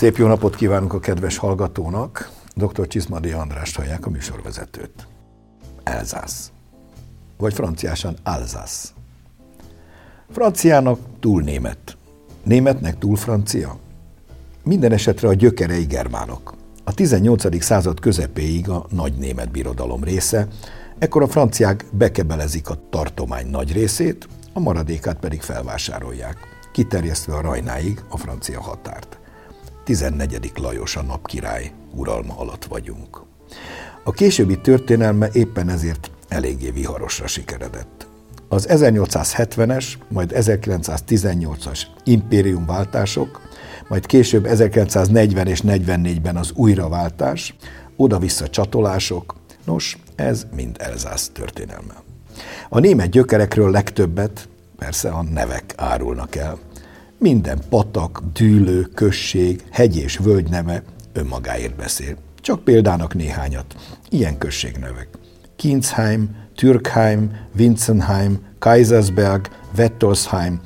Szép jó napot kívánunk a kedves hallgatónak. Dr. Csizmadi Andrást hallják a műsorvezetőt. Elzász. Vagy franciásan Alzász. Franciának túl német. Németnek túl francia. Minden esetre a gyökerei germánok. A 18. század közepéig a nagy német birodalom része, ekkor a franciák bekebelezik a tartomány nagy részét, a maradékát pedig felvásárolják, kiterjesztve a Rajnáig a francia határt. 14. Lajos a napkirály uralma alatt vagyunk. A későbbi történelme éppen ezért eléggé viharosra sikeredett. Az 1870-es, majd 1918-as impériumváltások, majd később 1940 és 44-ben az újraváltás, oda-vissza csatolások, nos, ez mind Elzász történelme. A német gyökerekről legtöbbet persze a nevek árulnak el. Minden patak, dűlő, község, hegy és völgy neve önmagáért beszél. Csak példának néhányat. Ilyen községnevek. Kinsheim, Türkheim, Winzenheim, Kaisersberg, Wettolsheim,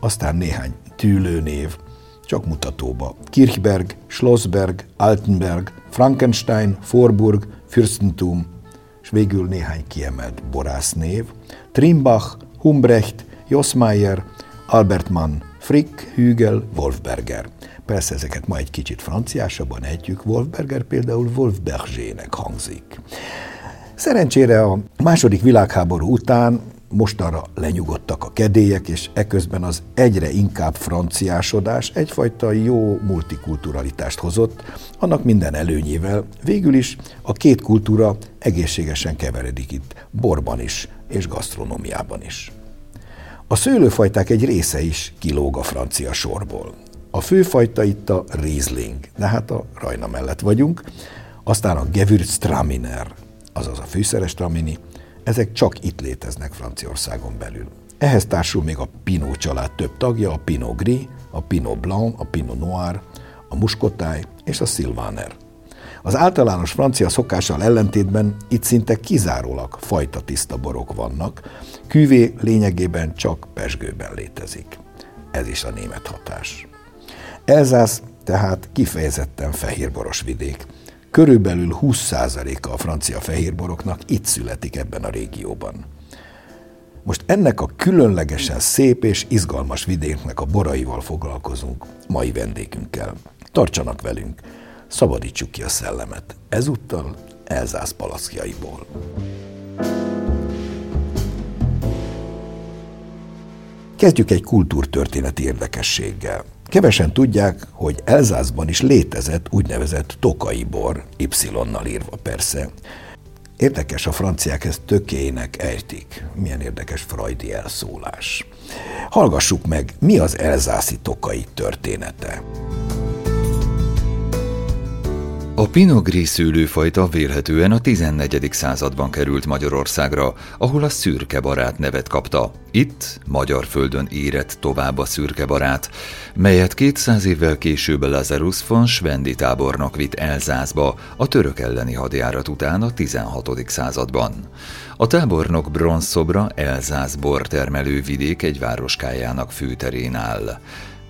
aztán néhány tűlő név, csak mutatóba. Kirchberg, Schlossberg, Altenberg, Frankenstein, Forburg, Fürstentum, és végül néhány kiemelt borásznév, Trimbach, Humbrecht, Josmeyer, Albert Mann, Frick, Hügel, Wolfberger. Persze ezeket ma egy kicsit franciásabban ejtjük, Wolfberger például Wolfbergének hangzik. Szerencsére a második világháború után mostanra lenyugodtak a kedélyek, és eközben az egyre inkább franciásodás egyfajta jó multikulturalitást hozott, annak minden előnyével végül is a két kultúra egészségesen keveredik itt, borban is és gasztronómiában is. A szőlőfajták egy része is kilóg a francia sorból. A főfajta itt a Riesling, de hát a Rajna mellett vagyunk, aztán a Gewürztraminer, azaz a fűszeres tramini, ezek csak itt léteznek Franciaországon belül. Ehhez társul még a Pinot család több tagja, a Pinot Gris, a Pinot Blanc, a Pinot Noir, a Muscotai és a Sylvaner. Az általános francia szokással ellentétben itt szinte kizárólag fajta tiszta borok vannak, küvé lényegében csak pesgőben létezik. Ez is a német hatás. Elzász tehát kifejezetten fehérboros vidék. Körülbelül 20%-a a francia fehérboroknak itt születik ebben a régióban. Most ennek a különlegesen szép és izgalmas vidéknek a boraival foglalkozunk mai vendégünkkel. Tartsanak velünk, szabadítsuk ki a szellemet. Ezúttal Elzász palaszkjaiból. Kezdjük egy kultúrtörténeti érdekességgel. Kevesen tudják, hogy Elzászban is létezett úgynevezett tokai bor, Y-nal írva persze. Érdekes, a franciák ezt tökének ejtik. Milyen érdekes freudi elszólás. Hallgassuk meg, mi az elzászi tokai története. A Pinot Gris szőlőfajta vélhetően a 14. században került Magyarországra, ahol a szürke barát nevet kapta. Itt, magyar földön érett tovább a szürke barát, melyet 200 évvel később Lazarus von Svendi tábornok vitt Elzászba a török elleni hadjárat után a 16. században. A tábornok bronzszobra Elzász bortermelő vidék egy városkájának főterén áll.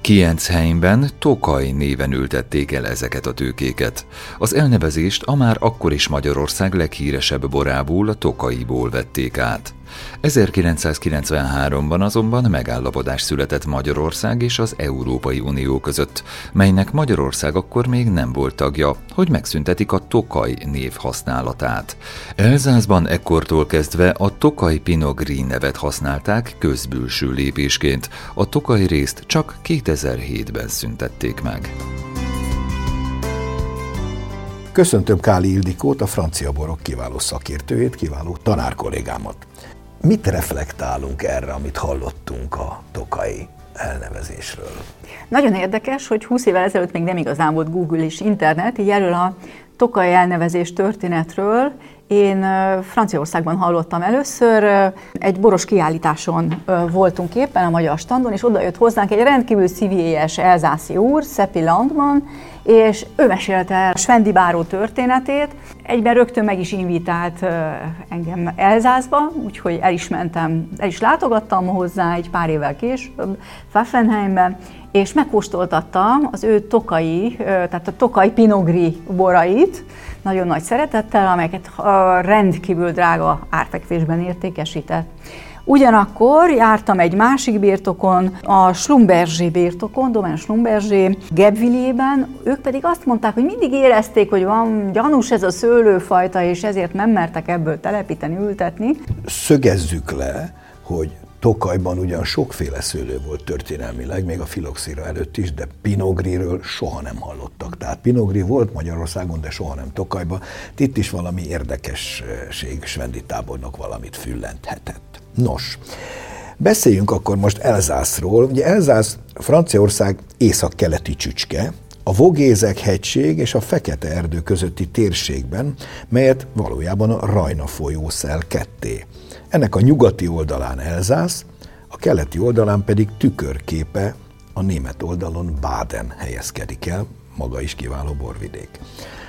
Kiencheimben Tokaj néven ültették el ezeket a tőkéket. Az elnevezést a már akkor is Magyarország leghíresebb borából, a Tokaiból vették át. 1993-ban azonban megállapodás született Magyarország és az Európai Unió között, melynek Magyarország akkor még nem volt tagja, hogy megszüntetik a Tokaj név használatát. Elzászban ekkortól kezdve a Tokaj Pinot Gris nevet használták közbülső lépésként, a Tokaj részt csak 2007-ben szüntették meg. Köszöntöm Káli Ildikót, a francia borok kiváló szakértőjét, kiváló tanárkollégámat. Mit reflektálunk erre, amit hallottunk a tokai elnevezésről? Nagyon érdekes, hogy 20 évvel ezelőtt még nem igazán volt Google és internet, így erről a tokai elnevezés történetről én Franciaországban hallottam először, egy boros kiállításon voltunk éppen a Magyar Standon, és oda jött hozzánk egy rendkívül szívélyes elzászi úr, Szepi Landman, és ő mesélte el Svendi Báró történetét, egyben rögtön meg is invitált engem Elzászba, úgyhogy el is mentem, el is látogattam hozzá egy pár évvel később, Pfaffenheimben, és megkóstoltattam az ő tokai, tehát a tokai pinogri borait, nagyon nagy szeretettel, amelyeket rendkívül drága árfekvésben értékesített. Ugyanakkor jártam egy másik birtokon, a Schlumbergé birtokon, Domain Schlumbergé, Gebvillében, ők pedig azt mondták, hogy mindig érezték, hogy van gyanús ez a szőlőfajta, és ezért nem mertek ebből telepíteni, ültetni. Szögezzük le, hogy Tokajban ugyan sokféle szőlő volt történelmileg, még a filoxéra előtt is, de pinogriről soha nem hallottak. Tehát pinogri volt Magyarországon, de soha nem Tokajban. Itt is valami érdekesség, Svendi tábornok valamit füllenthetett. Nos, beszéljünk akkor most Elzászról. Ugye Elzász Franciaország észak-keleti csücske, a Vogézek hegység és a Fekete erdő közötti térségben, melyet valójában a Rajna folyó szel ketté. Ennek a nyugati oldalán Elzász, a keleti oldalán pedig tükörképe a német oldalon Baden helyezkedik el, maga is kiváló borvidék.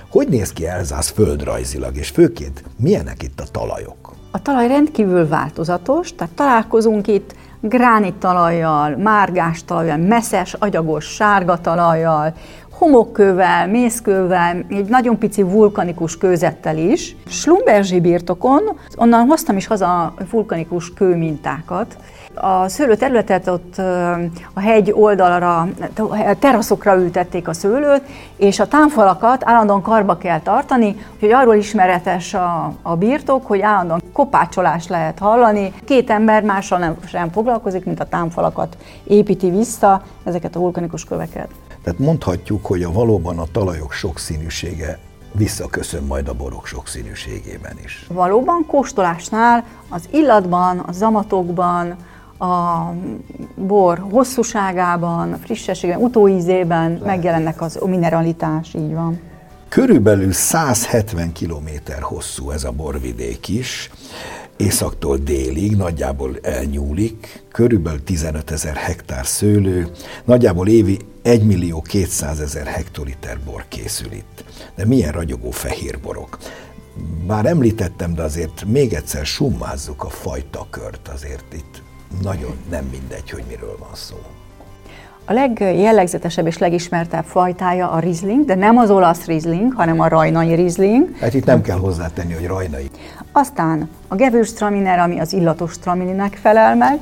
Hogy néz ki Elzász földrajzilag, és főként milyenek itt a talajok? A talaj rendkívül változatos, tehát találkozunk itt gránit talajjal, márgás talajjal, messzes, agyagos, sárga talajjal, homokkővel, mészkővel, egy nagyon pici vulkanikus kőzettel is. Schlumbergsi birtokon, onnan hoztam is haza vulkanikus kőmintákat, a szőlőterületet ott a hegy oldalra, teraszokra ültették a szőlőt, és a támfalakat állandóan karba kell tartani, hogy arról ismeretes a, a birtok, hogy állandóan kopácsolást lehet hallani. Két ember mással nem sem foglalkozik, mint a támfalakat építi vissza ezeket a vulkanikus köveket. Tehát mondhatjuk, hogy a valóban a talajok sokszínűsége visszaköszön majd a borok sokszínűségében is. Valóban kóstolásnál az illatban, a zamatokban, a bor hosszúságában, frissességében, utóízében Lehet. megjelennek az a mineralitás, így van. Körülbelül 170 kilométer hosszú ez a borvidék is, északtól délig nagyjából elnyúlik, körülbelül 15 ezer hektár szőlő, nagyjából évi 1 millió 200 ezer hektoliter bor készül itt. De milyen ragyogó fehér borok. Bár említettem, de azért még egyszer summázzuk a fajtakört, azért itt nagyon nem mindegy, hogy miről van szó. A legjellegzetesebb és legismertebb fajtája a Riesling, de nem az olasz Riesling, hanem a rajnai Riesling. Hát itt nem kell hozzátenni, hogy rajnai. Aztán a Gewürztraminer, ami az illatos tramininek felel meg,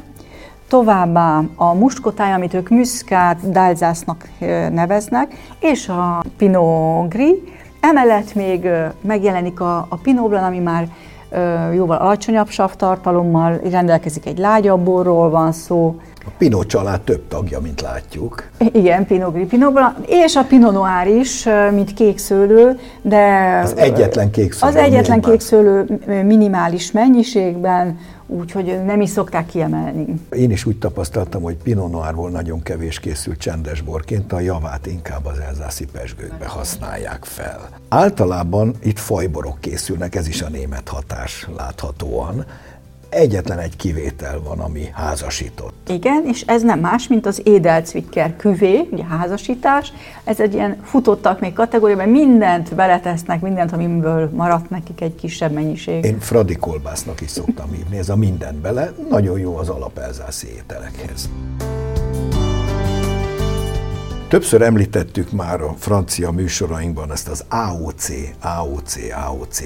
továbbá a muskotája, amit ők Muscat d'Alsace-nak neveznek, és a Pinot Gris. Emellett még megjelenik a, a Pinot Blanc, ami már jóval alacsonyabb savtartalommal, rendelkezik egy lágyabb borról van szó. A Pinot család több tagja, mint látjuk. Igen, Pinot Blanc, és a Pinot Noir is, mint kékszőlő, de... Az egyetlen kékszőlő. Az egyetlen kékszőlő minimális mennyiségben, úgyhogy nem is szokták kiemelni. Én is úgy tapasztaltam, hogy Pinot Noirból nagyon kevés készült csendes borként, a javát inkább az elzászi pesgőkbe használják fel. Általában itt fajborok készülnek, ez is a német hatás láthatóan, egyetlen egy kivétel van, ami házasított. Igen, és ez nem más, mint az Edelzwicker küvé, ugye házasítás. Ez egy ilyen futottak még kategóriában, mindent beletesznek, mindent, amiből maradt nekik egy kisebb mennyiség. Én Fradi kolbásznak is szoktam hívni, ez a mindent bele, nagyon jó az alapelzászi ételekhez. Többször említettük már a francia műsorainkban ezt az AOC, AOC, AOC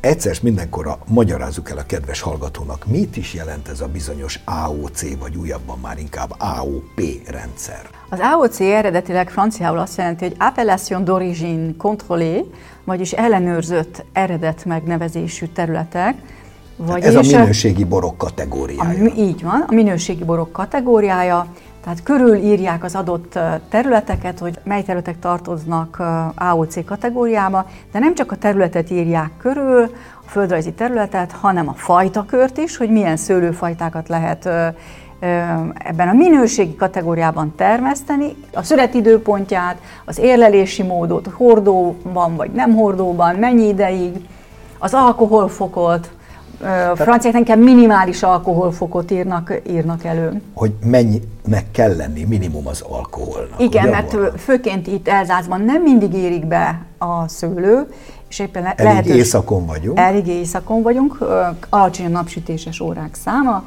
egyszer mindenkorra magyarázzuk el a kedves hallgatónak, mit is jelent ez a bizonyos AOC, vagy újabban már inkább AOP rendszer. Az AOC eredetileg franciául azt jelenti, hogy Appellation d'origine contrôlée, vagyis ellenőrzött eredet megnevezésű területek, vagy ez a minőségi borok kategóriája. A, így van, a minőségi borok kategóriája, tehát körülírják az adott területeket, hogy mely területek tartoznak AOC kategóriába, de nem csak a területet írják körül, a földrajzi területet, hanem a fajtakört is, hogy milyen szőlőfajtákat lehet ebben a minőségi kategóriában termeszteni, a születidőpontját, az érlelési módot, hordóban vagy nem hordóban, mennyi ideig, az alkoholfokot, franciák inkább minimális alkoholfokot írnak, írnak elő. Hogy mennyinek kell lenni minimum az alkoholnak. Igen, ugye mert van? főként itt Elzászban nem mindig érik be a szőlő, és éppen le- Elég lehetős, éjszakon vagyunk. Elég éjszakon vagyunk, alacsony a napsütéses órák száma,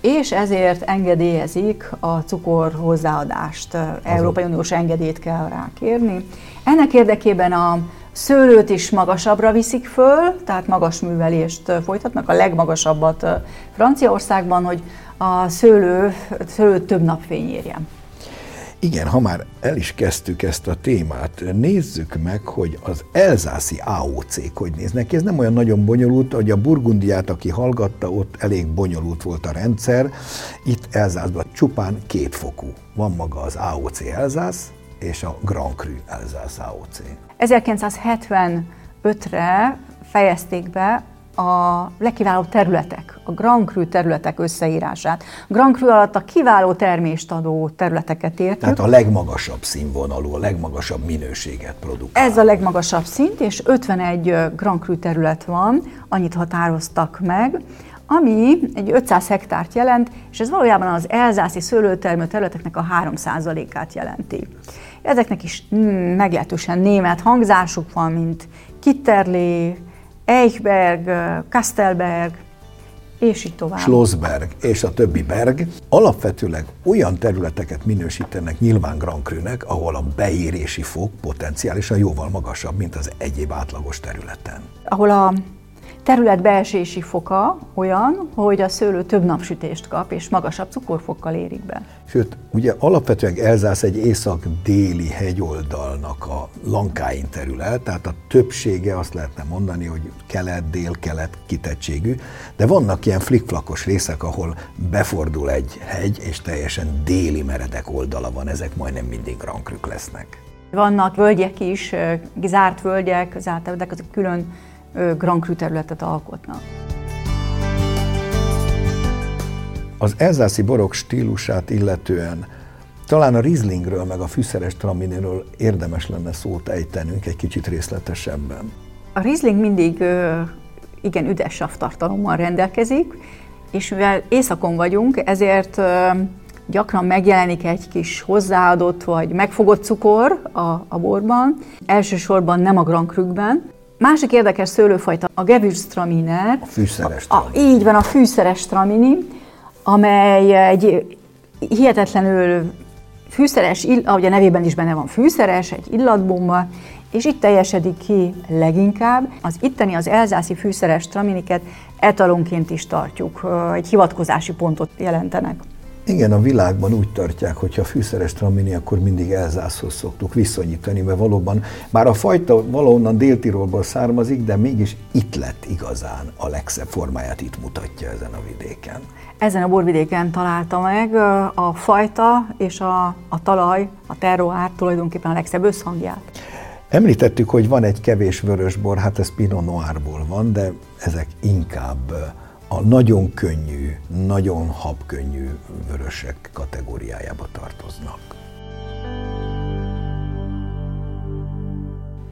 és ezért engedélyezik a cukor hozzáadást. Európai Uniós engedélyt kell rá kérni. Ennek érdekében a szőlőt is magasabbra viszik föl, tehát magas művelést folytatnak, a legmagasabbat Franciaországban, hogy a szőlő, szőlő több napfény érjen. Igen, ha már el is kezdtük ezt a témát, nézzük meg, hogy az elzászi AOC hogy néznek Ez nem olyan nagyon bonyolult, hogy a Burgundiát, aki hallgatta, ott elég bonyolult volt a rendszer. Itt Elzászban csupán kétfokú. Van maga az AOC Elzász és a Grand Cru Elzász AOC. 1975-re fejezték be a legkiválóbb területek, a Grand Cru területek összeírását. Grand Cru alatt a kiváló termést adó területeket értjük. Tehát a legmagasabb színvonalú, a legmagasabb minőséget produkál. Ez a legmagasabb szint, és 51 Grand Cru terület van, annyit határoztak meg, ami egy 500 hektárt jelent, és ez valójában az elzászi szőlőtermő területeknek a 3%-át jelenti. Ezeknek is mm, meglehetősen német hangzásuk van, mint Kitterlé, Eichberg, Kastelberg, és így tovább. Schlossberg és a többi berg alapvetőleg olyan területeket minősítenek nyilván Grand Cru-nek, ahol a beérési fok potenciálisan jóval magasabb, mint az egyéb átlagos területen. Ahol a terület beesési foka olyan, hogy a szőlő több napsütést kap, és magasabb cukorfokkal érik be. Sőt, ugye alapvetően Elzász egy észak-déli hegyoldalnak a lankáin terület, tehát a többsége azt lehetne mondani, hogy kelet-dél-kelet kitettségű, de vannak ilyen flikflakos részek, ahol befordul egy hegy, és teljesen déli meredek oldala van, ezek majdnem mindig rankrük lesznek. Vannak völgyek is, zárt völgyek, zárt területek, azok külön Grand Cru területet alkotnak. Az elzászi borok stílusát illetően talán a Rieslingről meg a fűszeres traminiről érdemes lenne szót ejtenünk egy kicsit részletesebben. A Riesling mindig igen üdes savtartalommal rendelkezik, és mivel éjszakon vagyunk, ezért gyakran megjelenik egy kis hozzáadott vagy megfogott cukor a, a borban, elsősorban nem a Grand Cru-ben, Másik érdekes szőlőfajta a Gewürztraminer. A fűszeres a, a, Így van, a fűszeres tramini, amely egy hihetetlenül fűszeres, ahogy a nevében is benne van fűszeres, egy illatbomba, és itt teljesedik ki leginkább. Az itteni, az elzászi fűszeres traminiket etalonként is tartjuk, egy hivatkozási pontot jelentenek. Igen, a világban úgy tartják, hogy ha fűszeres tramini, akkor mindig elzászhoz szoktuk viszonyítani, mert valóban, már a fajta valahonnan Dél-Tirolból származik, de mégis itt lett igazán a legszebb formáját, itt mutatja ezen a vidéken. Ezen a borvidéken találta meg a fajta és a, a talaj, a terroár tulajdonképpen a legszebb összhangját. Említettük, hogy van egy kevés vörösbor, hát ez Pinot Noirból van, de ezek inkább a nagyon könnyű, nagyon habkönnyű vörösek kategóriájába tartoznak.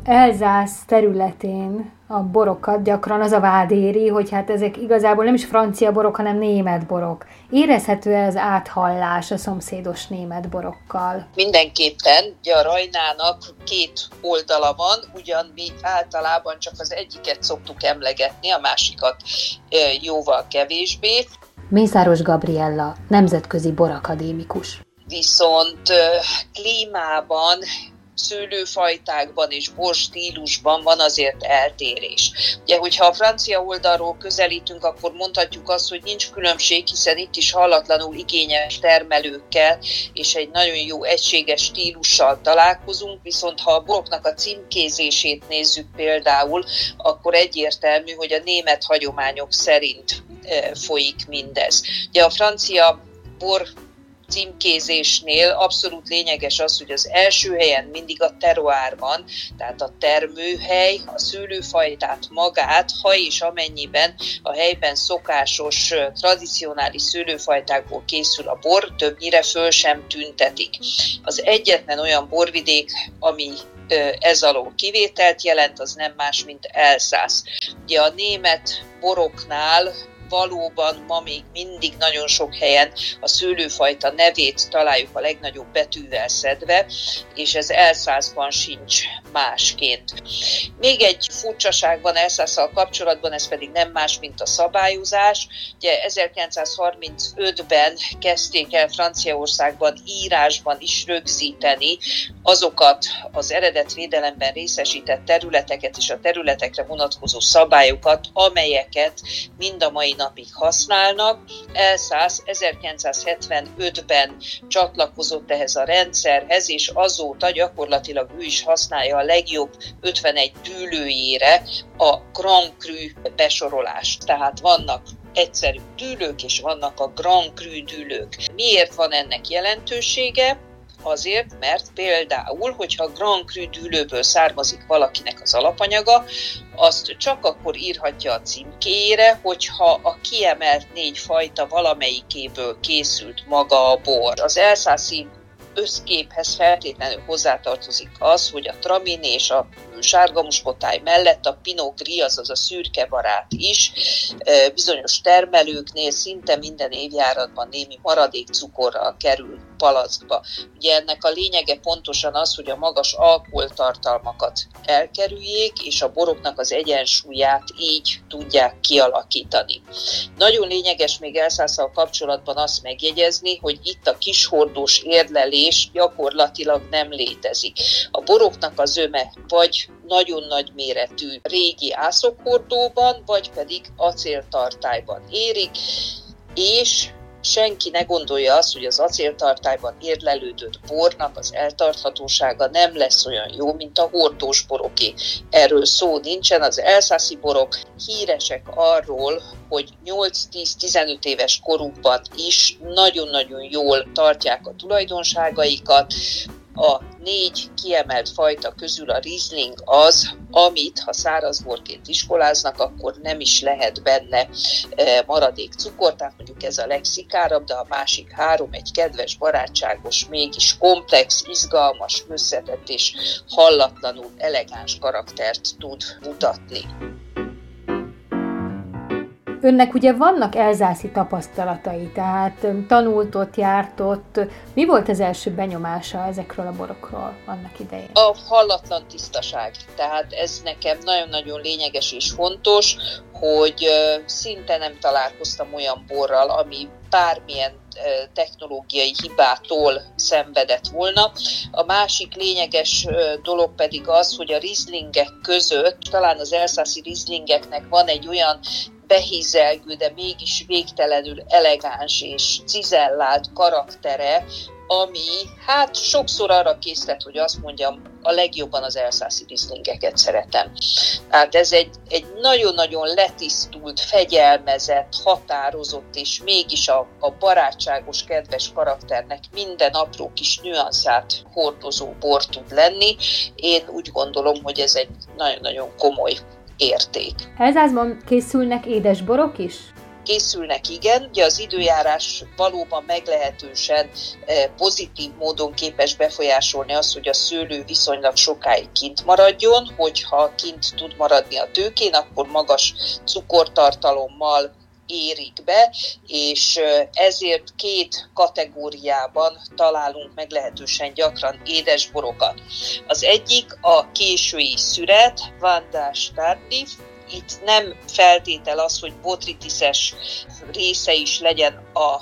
Elzász területén a borokat gyakran az a vád éri, hogy hát ezek igazából nem is francia borok, hanem német borok. Érezhető -e az áthallás a szomszédos német borokkal? Mindenképpen, ugye a rajnának két oldala van, ugyan mi általában csak az egyiket szoktuk emlegetni, a másikat jóval kevésbé. Mészáros Gabriella, nemzetközi borakadémikus. Viszont klímában szőlőfajtákban és bor stílusban van azért eltérés. Ugye, hogyha a francia oldalról közelítünk, akkor mondhatjuk azt, hogy nincs különbség, hiszen itt is hallatlanul igényes termelőkkel és egy nagyon jó egységes stílussal találkozunk, viszont ha a boroknak a címkézését nézzük például, akkor egyértelmű, hogy a német hagyományok szerint e, folyik mindez. Ugye a francia bor címkézésnél abszolút lényeges az, hogy az első helyen mindig a teroár van, tehát a termőhely, a szőlőfajtát magát, ha és amennyiben a helyben szokásos, tradicionális szőlőfajtákból készül a bor, többnyire föl sem tüntetik. Az egyetlen olyan borvidék, ami ez alól kivételt jelent, az nem más, mint Elszász. Ugye a német boroknál valóban ma még mindig nagyon sok helyen a szőlőfajta nevét találjuk a legnagyobb betűvel szedve, és ez Elszászban sincs másként. Még egy furcsaság van Elszásszal kapcsolatban, ez pedig nem más, mint a szabályozás. Ugye 1935-ben kezdték el Franciaországban írásban is rögzíteni azokat az eredetvédelemben részesített területeket és a területekre vonatkozó szabályokat, amelyeket mind a mai napig használnak. Elszász 1975-ben csatlakozott ehhez a rendszerhez, és azóta gyakorlatilag ő is használja a legjobb 51 dűlőjére a Grand Cru besorolást. Tehát vannak egyszerű dűlők, és vannak a Grand Cru dűlők. Miért van ennek jelentősége? Azért, mert például, hogyha Grand Cru dűlőből származik valakinek az alapanyaga, azt csak akkor írhatja a címkéjére, hogyha a kiemelt négy fajta valamelyikéből készült maga a bor. Az elszászi összképhez feltétlenül hozzátartozik az, hogy a tramin és a sárga muskotáj mellett a Pinot Gris, azaz a szürke barát is bizonyos termelőknél szinte minden évjáratban némi maradék cukorral kerül palackba. Ugye ennek a lényege pontosan az, hogy a magas alkoholtartalmakat elkerüljék, és a boroknak az egyensúlyát így tudják kialakítani. Nagyon lényeges még elszászal kapcsolatban azt megjegyezni, hogy itt a kishordós érlelés gyakorlatilag nem létezik. A boroknak az öme vagy nagyon nagy méretű régi ászokhordóban, vagy pedig acéltartályban érik, és senki ne gondolja azt, hogy az acéltartályban érlelődött bornak az eltarthatósága nem lesz olyan jó, mint a hordós boroké. Erről szó nincsen, az elszászi borok híresek arról, hogy 8-10-15 éves korukban is nagyon-nagyon jól tartják a tulajdonságaikat, a négy kiemelt fajta közül a Riesling az, amit, ha szárazborként iskoláznak, akkor nem is lehet benne e, maradék cukor, tehát mondjuk ez a legszikárabb, de a másik három egy kedves, barátságos, mégis komplex, izgalmas, összetett és hallatlanul elegáns karaktert tud mutatni. Önnek ugye vannak elzászi tapasztalatai, tehát tanult ott, járt ott. Mi volt az első benyomása ezekről a borokról annak idején? A hallatlan tisztaság. Tehát ez nekem nagyon-nagyon lényeges és fontos, hogy szinte nem találkoztam olyan borral, ami bármilyen technológiai hibától szenvedett volna. A másik lényeges dolog pedig az, hogy a rizlingek között, talán az elszászi rizlingeknek van egy olyan behízelgő, de mégis végtelenül elegáns és cizellált karaktere, ami hát sokszor arra késztet, hogy azt mondjam, a legjobban az elszászi diszlingeket szeretem. Tehát ez egy, egy nagyon-nagyon letisztult, fegyelmezett, határozott, és mégis a, a barátságos, kedves karakternek minden apró kis nüanszát hordozó bor tud lenni. Én úgy gondolom, hogy ez egy nagyon-nagyon komoly érték. Elzázban készülnek édes borok is? készülnek, igen. Ugye az időjárás valóban meglehetősen eh, pozitív módon képes befolyásolni azt, hogy a szőlő viszonylag sokáig kint maradjon, hogyha kint tud maradni a tőkén, akkor magas cukortartalommal érik be, és ezért két kategóriában találunk meglehetősen gyakran édesborokat. Az egyik a késői szüret, Vandás Tardif, itt nem feltétel az, hogy botritiszes része is legyen a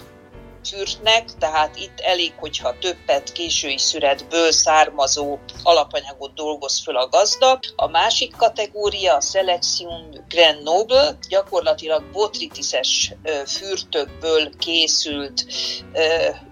fürtnek, tehát itt elég, hogyha többet késői szüretből származó alapanyagot dolgoz föl a gazda. A másik kategória a Selection Grand Noble, gyakorlatilag botritiszes fürtökből készült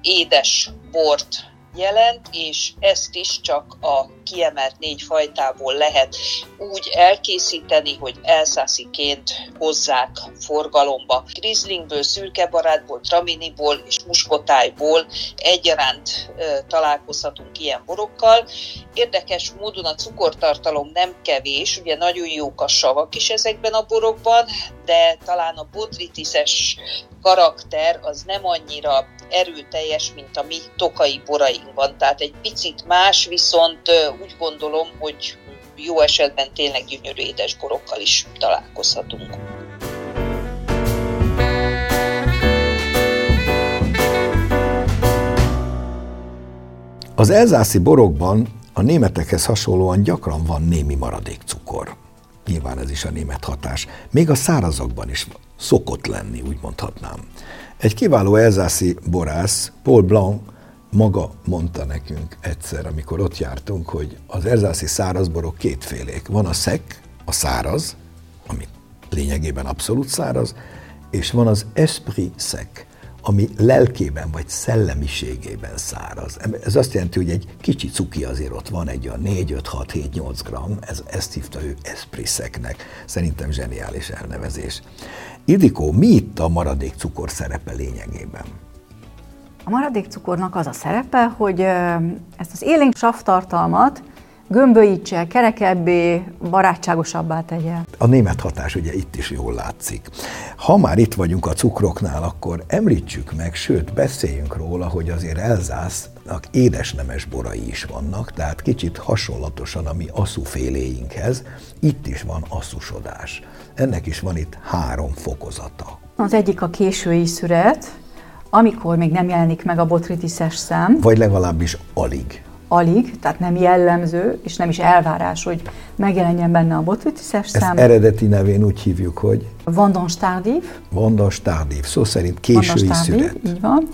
édes bort jelent, és ezt is csak a kiemelt négy fajtából lehet úgy elkészíteni, hogy elszásziként hozzák forgalomba. Grizzlingből, szürkebarátból, traminiból és muskotájból egyaránt találkozhatunk ilyen borokkal. Érdekes módon a cukortartalom nem kevés, ugye nagyon jók a savak is ezekben a borokban, de talán a botritiszes karakter az nem annyira erőteljes, mint a mi tokai borainkban. Tehát egy picit más, viszont úgy gondolom, hogy jó esetben tényleg gyönyörű édes borokkal is találkozhatunk. Az elzászi borokban a németekhez hasonlóan gyakran van némi maradék cukor. Nyilván ez is a német hatás. Még a szárazakban is szokott lenni, úgy mondhatnám. Egy kiváló elzászi borász, Paul Blanc, maga mondta nekünk egyszer, amikor ott jártunk, hogy az erzászi szárazborok kétfélék. Van a szek, a száraz, ami lényegében abszolút száraz, és van az esprit szek, ami lelkében vagy szellemiségében száraz. Ez azt jelenti, hogy egy kicsi cuki azért ott van, egy a 4, 5, 6, 7, 8 gram, ez, ezt hívta ő espriszeknek. Szerintem zseniális elnevezés. Idikó, mi itt a maradék cukor szerepe lényegében? A maradék cukornak az a szerepe, hogy ezt az élénk savtartalmat gömbölyítse, kerekebbé, barátságosabbá tegye. A német hatás ugye itt is jól látszik. Ha már itt vagyunk a cukroknál, akkor említsük meg, sőt beszéljünk róla, hogy azért Elzásznak édesnemes borai is vannak, tehát kicsit hasonlatosan a mi asszuféléinkhez, itt is van asszusodás. Ennek is van itt három fokozata. Az egyik a késői szüret, amikor még nem jelenik meg a botritiszes szem. Vagy legalábbis alig alig, tehát nem jellemző, és nem is elvárás, hogy megjelenjen benne a botritiszes szám. Ezt eredeti nevén úgy hívjuk, hogy? Vandons tardív. Vandons tardív, szó szerint késői szület. Így van.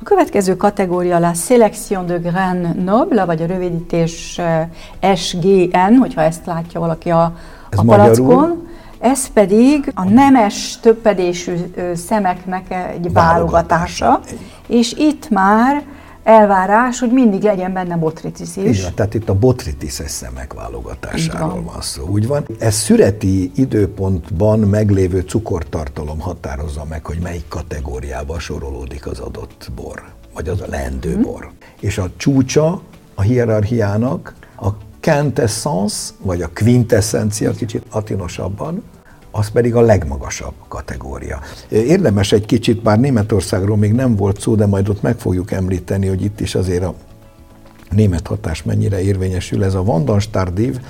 A következő kategória a Sélection de Grain Noble, vagy a rövidítés eh, SGN, hogyha ezt látja valaki a, Ez a palackon. Ez pedig a nemes, többedésű szemeknek egy válogatása, válogatása. és itt már elvárás, hogy mindig legyen benne botritis is. Igen, tehát itt a botritises szemek válogatásáról van. van szó. Úgy van. Ez szüreti időpontban meglévő cukortartalom határozza meg, hogy melyik kategóriába sorolódik az adott bor, vagy az a leendő hmm. bor. És a csúcsa a hierarchiának a quintessence, vagy a quintessencia kicsit atinosabban, az pedig a legmagasabb kategória. Érdemes egy kicsit, bár Németországról még nem volt szó, de majd ott meg fogjuk említeni, hogy itt is azért a német hatás mennyire érvényesül. Ez a Vandanstardív,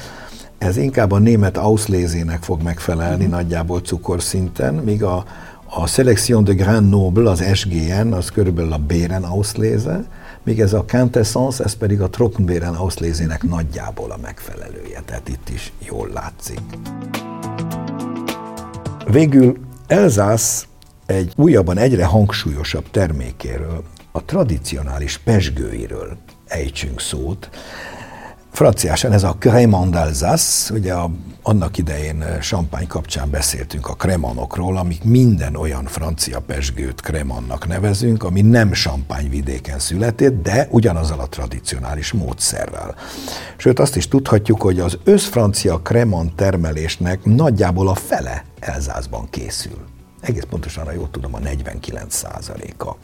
ez inkább a német Auslese-nek fog megfelelni mm. nagyjából cukorszinten, míg a, a Selection de Grand Noble, az SGN, az körülbelül a Béren Auslese, míg ez a Quintessence, ez pedig a Trockenbéren Auslese-nek nagyjából a megfelelője, tehát itt is jól látszik. Végül Elzász egy újabban egyre hangsúlyosabb termékéről, a tradicionális pesgőiről ejtsünk szót. Franciásan ez a Cremant d'Alsace, ugye a, annak idején Champagne kapcsán beszéltünk a kremanokról, amik minden olyan francia pesgőt kremannak nevezünk, ami nem Champagne vidéken született, de ugyanazzal a tradicionális módszerrel. Sőt, azt is tudhatjuk, hogy az összfrancia kremant termelésnek nagyjából a fele Elzászban készül. Egész pontosan, ha jól tudom, a 49 százaléka.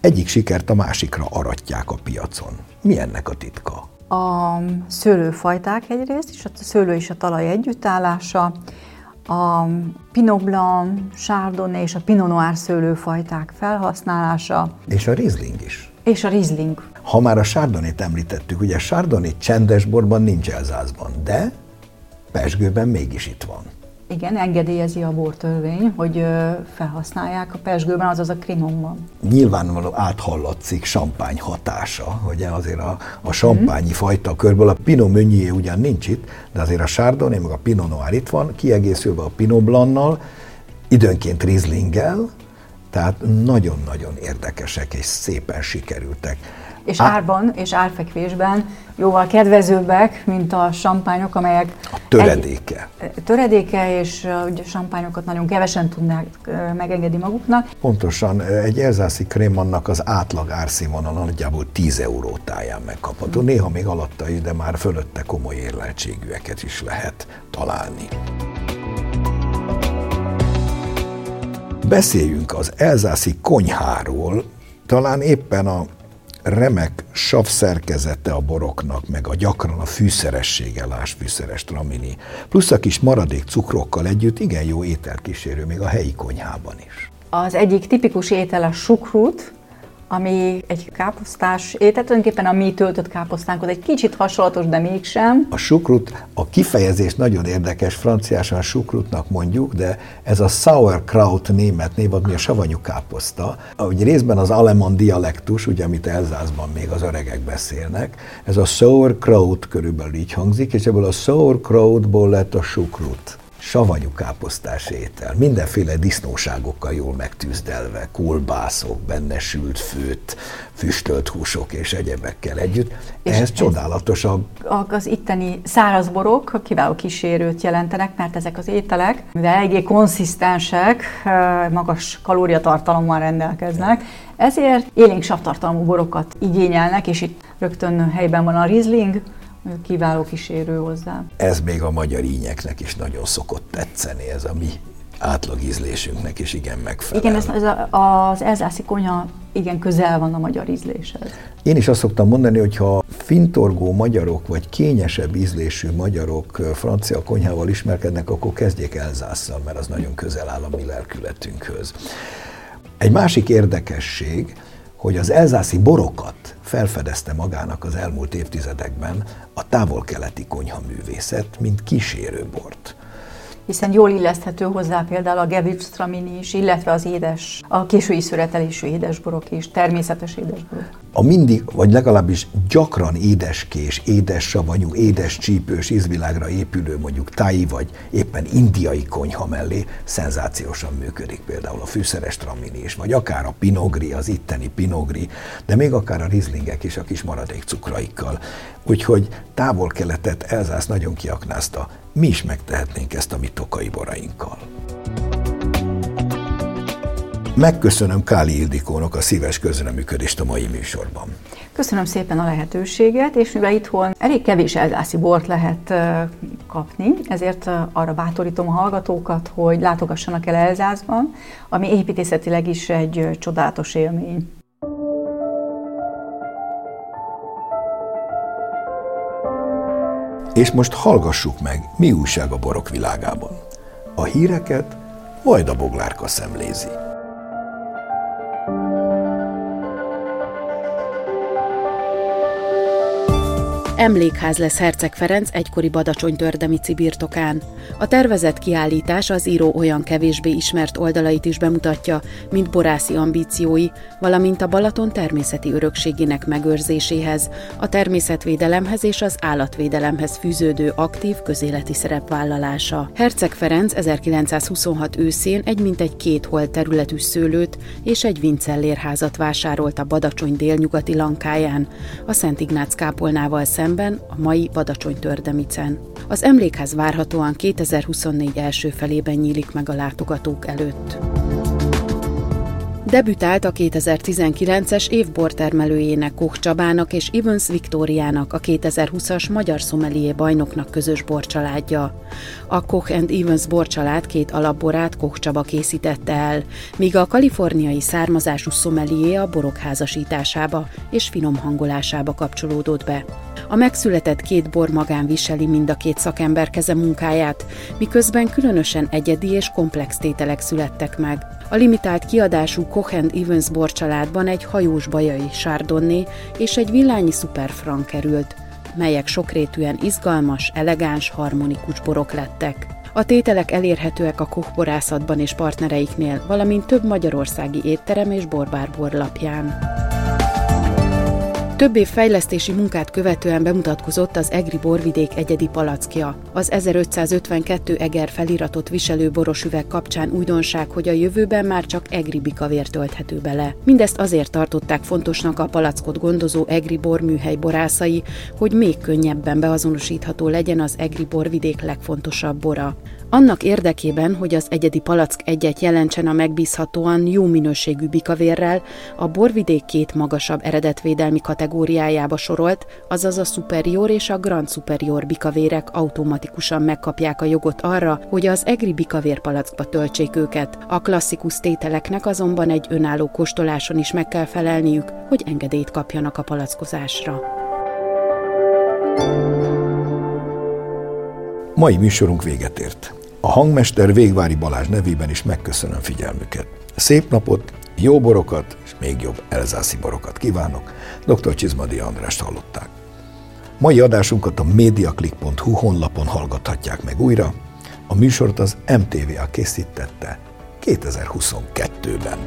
Egyik sikert a másikra aratják a piacon. Mi ennek a titka? A szőlőfajták egyrészt, és a szőlő és a talaj együttállása, a Pinot Blanc, Chardonnay és a Pinot Noir szőlőfajták felhasználása. És a Riesling is. És a Riesling. Ha már a Chardonnay-t említettük, ugye Chardonnay csendes borban nincs Elzászban, de Pesgőben mégis itt van. Igen, engedélyezi a bortörvény, hogy felhasználják a pesgőben, azaz a krimonban. Nyilvánvaló áthallatszik sampány hatása, ugye azért a, a sampányi mm. fajta körből a Pinot Meunier ugyan nincs itt, de azért a Chardonnay meg a Pinot Noir itt van, kiegészülve a Pinot Blannal, időnként Rieslinggel, tehát nagyon-nagyon érdekesek és szépen sikerültek és Á. árban és árfekvésben jóval kedvezőbbek, mint a sampányok, amelyek... A töredéke. Egy, töredéke, és ugye sampányokat nagyon kevesen tudnák megengedni maguknak. Pontosan, egy elzászi krémannak az átlag árszínvonal nagyjából 10 euró táján megkapható. Néha még alatta is, de már fölötte komoly érleltségűeket is lehet találni. Beszéljünk az elzászi konyháról, talán éppen a remek sav szerkezete a boroknak, meg a gyakran a fűszeressége, láss fűszeres tramini, plusz a kis maradék cukrokkal együtt igen jó ételkísérő még a helyi konyhában is. Az egyik tipikus étel a sukrut, ami egy káposztás étel, tulajdonképpen a mi töltött káposztánkhoz egy kicsit hasonlatos, de mégsem. A sukrut, a kifejezés nagyon érdekes, franciásan sukrutnak mondjuk, de ez a sauerkraut német név, ami a savanyú káposzta. Ugye részben az alemán dialektus, ugye amit Elzászban még az öregek beszélnek, ez a sauerkraut körülbelül így hangzik, és ebből a sauerkrautból lett a sukrut savanyú káposztás étel, mindenféle disznóságokkal jól megtűzdelve, kolbászok, benne sült főt, füstölt húsok és egyebekkel együtt. És ez, ez csodálatosabb. Az itteni szárazborok kiváló kísérőt jelentenek, mert ezek az ételek, mivel eléggé konszisztensek, magas kalóriatartalommal rendelkeznek, ezért élénk savtartalmú borokat igényelnek, és itt rögtön helyben van a Riesling, kiváló kísérő hozzá. Ez még a magyar ínyeknek is nagyon szokott tetszeni, ez a mi átlag ízlésünknek is igen megfelel. Igen, ez, ez a, az elzászi konyha igen közel van a magyar ízléshez. Én is azt szoktam mondani, hogy ha fintorgó magyarok, vagy kényesebb ízlésű magyarok francia konyhával ismerkednek, akkor kezdjék Elzásszal, mert az nagyon közel áll a mi lelkületünkhöz. Egy másik érdekesség, hogy az elzászi borokat felfedezte magának az elmúlt évtizedekben a távol-keleti konyhaművészet, mint kísérőbort hiszen jól illeszthető hozzá például a Gewürztramini is, illetve az édes, a késői szüretelésű édesborok is, természetes édesborok. A mindig, vagy legalábbis gyakran édeskés, édes savanyú, édes csípős ízvilágra épülő mondjuk táji vagy éppen indiai konyha mellé szenzációsan működik például a fűszeres tramini is, vagy akár a pinogri, az itteni pinogri, de még akár a rizlingek is a kis maradék cukraikkal. Úgyhogy távol-keletet Elzász nagyon kiaknázta. Mi is megtehetnénk ezt a mi tokai borainkkal. Megköszönöm Káli Ildikónak a szíves közreműködést a mai műsorban. Köszönöm szépen a lehetőséget, és mivel itthon elég kevés elzászi bort lehet kapni, ezért arra bátorítom a hallgatókat, hogy látogassanak el Elzászban, ami építészetileg is egy csodálatos élmény. És most hallgassuk meg, mi újság a borok világában. A híreket Vajda Boglárka szemlézi. Emlékház lesz Herceg Ferenc egykori Badacsony Tördemici birtokán. A tervezett kiállítás az író olyan kevésbé ismert oldalait is bemutatja, mint borászi ambíciói, valamint a Balaton természeti örökségének megőrzéséhez, a természetvédelemhez és az állatvédelemhez fűződő aktív közéleti szerepvállalása. Herceg Ferenc 1926 őszén egy mintegy két hol területű szőlőt és egy vincellérházat vásárolt a Badacsony délnyugati lankáján, a Szent Ignác kápolnával szemben szemben a mai Badacsony Tördemicen. Az emlékház várhatóan 2024 első felében nyílik meg a látogatók előtt. Debütált a 2019-es év bortermelőjének Koch Csabának és Evans Viktóriának a 2020-as Magyar Sommelier bajnoknak közös borcsaládja. A Koch and Evans borcsalád két alapborát Koch Csaba készítette el, míg a kaliforniai származású sommelier a borok házasításába és finom hangolásába kapcsolódott be. A megszületett két bor magán viseli mind a két szakember keze munkáját, miközben különösen egyedi és komplex tételek születtek meg. A limitált kiadású Koch Evans borcsaládban egy hajós bajai Chardonnay és egy villányi Superfranc került, melyek sokrétűen izgalmas, elegáns, harmonikus borok lettek. A tételek elérhetőek a kochborászatban és partnereiknél, valamint több magyarországi étterem és borbár borlapján. Több év fejlesztési munkát követően bemutatkozott az Egri borvidék egyedi palackja. Az 1552 eger feliratot viselő boros üveg kapcsán újdonság, hogy a jövőben már csak Egri bikavér tölthető bele. Mindezt azért tartották fontosnak a palackot gondozó Egri borműhely borászai, hogy még könnyebben beazonosítható legyen az Egri borvidék legfontosabb bora. Annak érdekében, hogy az egyedi palack egyet jelentsen a megbízhatóan jó minőségű bikavérrel, a borvidék két magasabb eredetvédelmi kategóriájába sorolt, azaz a superior és a grand superior bikavérek automatikusan megkapják a jogot arra, hogy az egri bikavér palackba töltsék őket. A klasszikus tételeknek azonban egy önálló kóstoláson is meg kell felelniük, hogy engedélyt kapjanak a palackozásra. Mai műsorunk véget ért. A hangmester Végvári Balázs nevében is megköszönöm figyelmüket. Szép napot Jó borokat és még jobb elzászi borokat kívánok. Dr. Csizmadi Andrást hallották. Mai adásunkat a mediaclick.hu honlapon hallgathatják meg újra. A műsort az MTVA készítette 2022-ben.